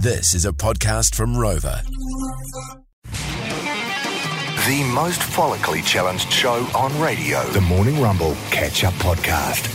This is a podcast from Rova. The most follically challenged show on radio. The Morning Rumble Catch Up Podcast.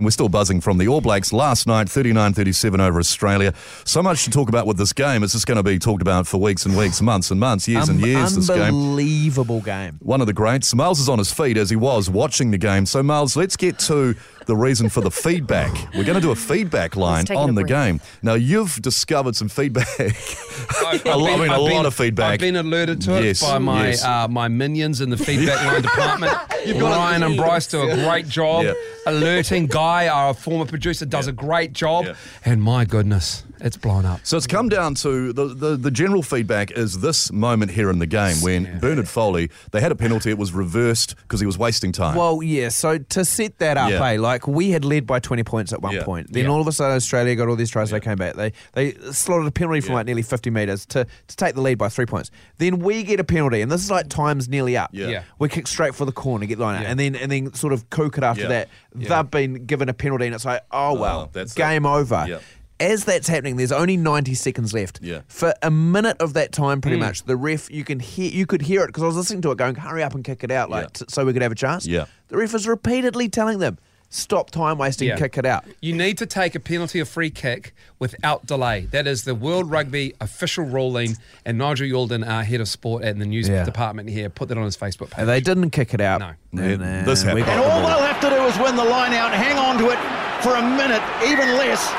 We're still buzzing from the All Blacks last night, 39 37 over Australia. So much to talk about with this game. It's just going to be talked about for weeks and weeks, months and months, years and Um, years. This game. Unbelievable game. One of the greats. Miles is on his feet as he was watching the game. So, Miles, let's get to the reason for the feedback. We're going to do a feedback line on the breath. game. Now, you've discovered some feedback. I've, I mean, a I've lot of feedback. I've been alerted to it by my yes. uh, my minions in the feedback line department. Ryan and Bryce do a great job Yeah. alerting. Guy, our former producer, does a great job. Yeah. And my goodness, it's blown up. So it's come down to the, the, the general feedback is this moment here in the game when Bernard Foley, they had a penalty, it was reversed because he was wasting time. Well, yeah. So to set that up, Yeah. eh, like we had led by 20 points at one Yeah. point. Then Yeah. all of a sudden, Australia got all these tries. They came back. They they slotted a penalty from Yeah. like nearly 50 metres to, to take the lead by three points. Then we get a penalty, and this is like times nearly up. Yeah. Yeah. We kick straight for the corner, get the line out, Yeah. and then and then sort of cook it after Yeah. that. They've been given a penalty, and it's like, oh well, that's it. game over. Yeah. As that's happening, there's only 90 seconds left. Yeah. For a minute of that time, Mm. pretty much, the ref you can hear you could hear it because I was listening to it, going, "Hurry up and kick it out, like Yeah. t- so we could have a chance." Yeah. The ref is repeatedly telling them, "Stop time wasting, Yeah. kick it out." You need to take a penalty or free kick without delay. That is the World Rugby official ruling. And Nigel Yalden, our head of sport at the news Yeah. department here, put that on his Facebook page. And they didn't kick it out. No. And, Yeah, uh, this happened. And all they'll have to do is win the line out and hang on to it for a minute, even less.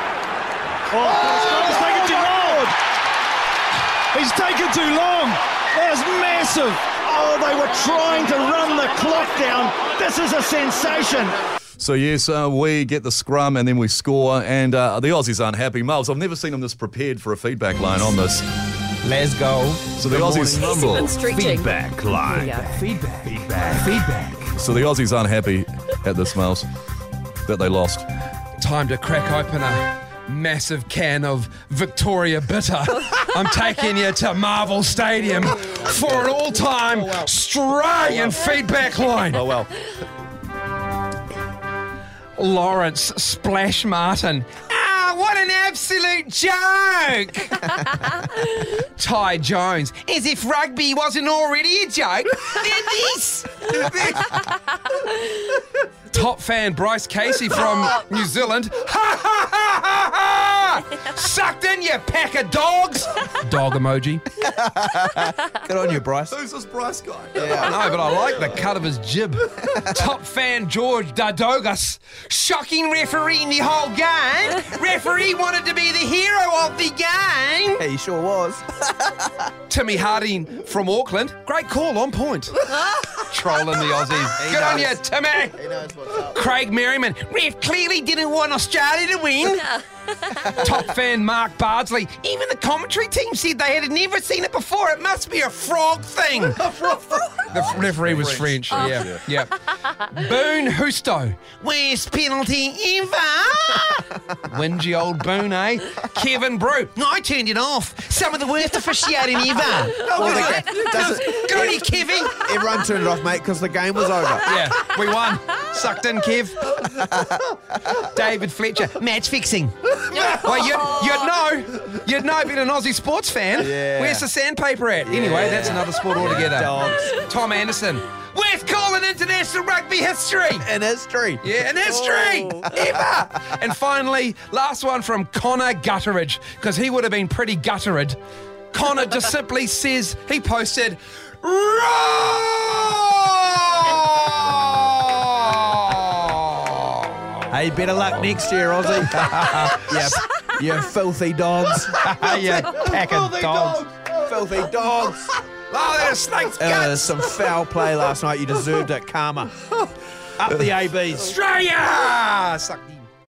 Oh, he's taken too long. He's taken too long. That's massive. Oh, they were trying to run the clock down. This is a sensation. So yes, uh, we get the scrum and then we score, and uh, the Aussies aren't happy. Miles, I've never seen them this prepared for a feedback line on this. Let's go. So the Aussies, Excellent stretching. Feedback line. Yeah. Feedback. Feedback. Feedback. so the Aussies aren't happy at this, Miles, that they lost. time to crack open a massive can of Victoria Bitter. I'm taking you to Marvel Stadium for an all-time Australian feedback line. Oh well. Lawrence Splash Martin. Ah, what an absolute joke! Ty Jones, as if rugby wasn't already a joke. then this. Top fan Bryce Casey from New Zealand. Ha ha ha ha ha! Sucked in, you pack of dogs. Dog emoji. Good on you, Bryce. Who's this Bryce guy? Yeah, I know, but I like the cut of his jib. Top fan George Dadogas. Shocking referee in the whole game. Referee wanted to be the hero of the game. Hey, he sure was. Timmy Harding from Auckland. Great call, on point. Trolling the Aussies. Good on you, Timmy. He knows what's up. Craig Merriman. Ref clearly didn't want Australia to win. Top fan Mark Bardsley. Even the commentary team said they had never seen it before. It must be a frog thing. the referee was French. Oh. Yeah, yeah. Boone Husto. Worst penalty ever. Whingy old Boone, eh? Kevin Brew. No, I turned it off. Some of the worst officiating ever. Well, the ga- does it- Good on Kevin. Everyone turned it off, mate, because the game was over. Yeah, we won. Sucked in, Kev. David Fletcher, match fixing. Well, you, you'd know. You'd know being an Aussie sports fan. Yeah. Where's the sandpaper at? Anyway, that's another sport altogether. Dogs. Tom Anderson. Worst call in international rugby history. In history. Yeah, in history, oh. ever. And finally, last one from Connor Gutteridge, because he would have been pretty guttered. Connor just simply says, he posted, Raw! Hey, better luck next year, Aussie. yeah, you filthy dogs. yeah, pack of dogs. filthy dogs. Oh, there's snake's Uh, some foul play last night. You deserved it, karma. Up the ABs. Australia! Suck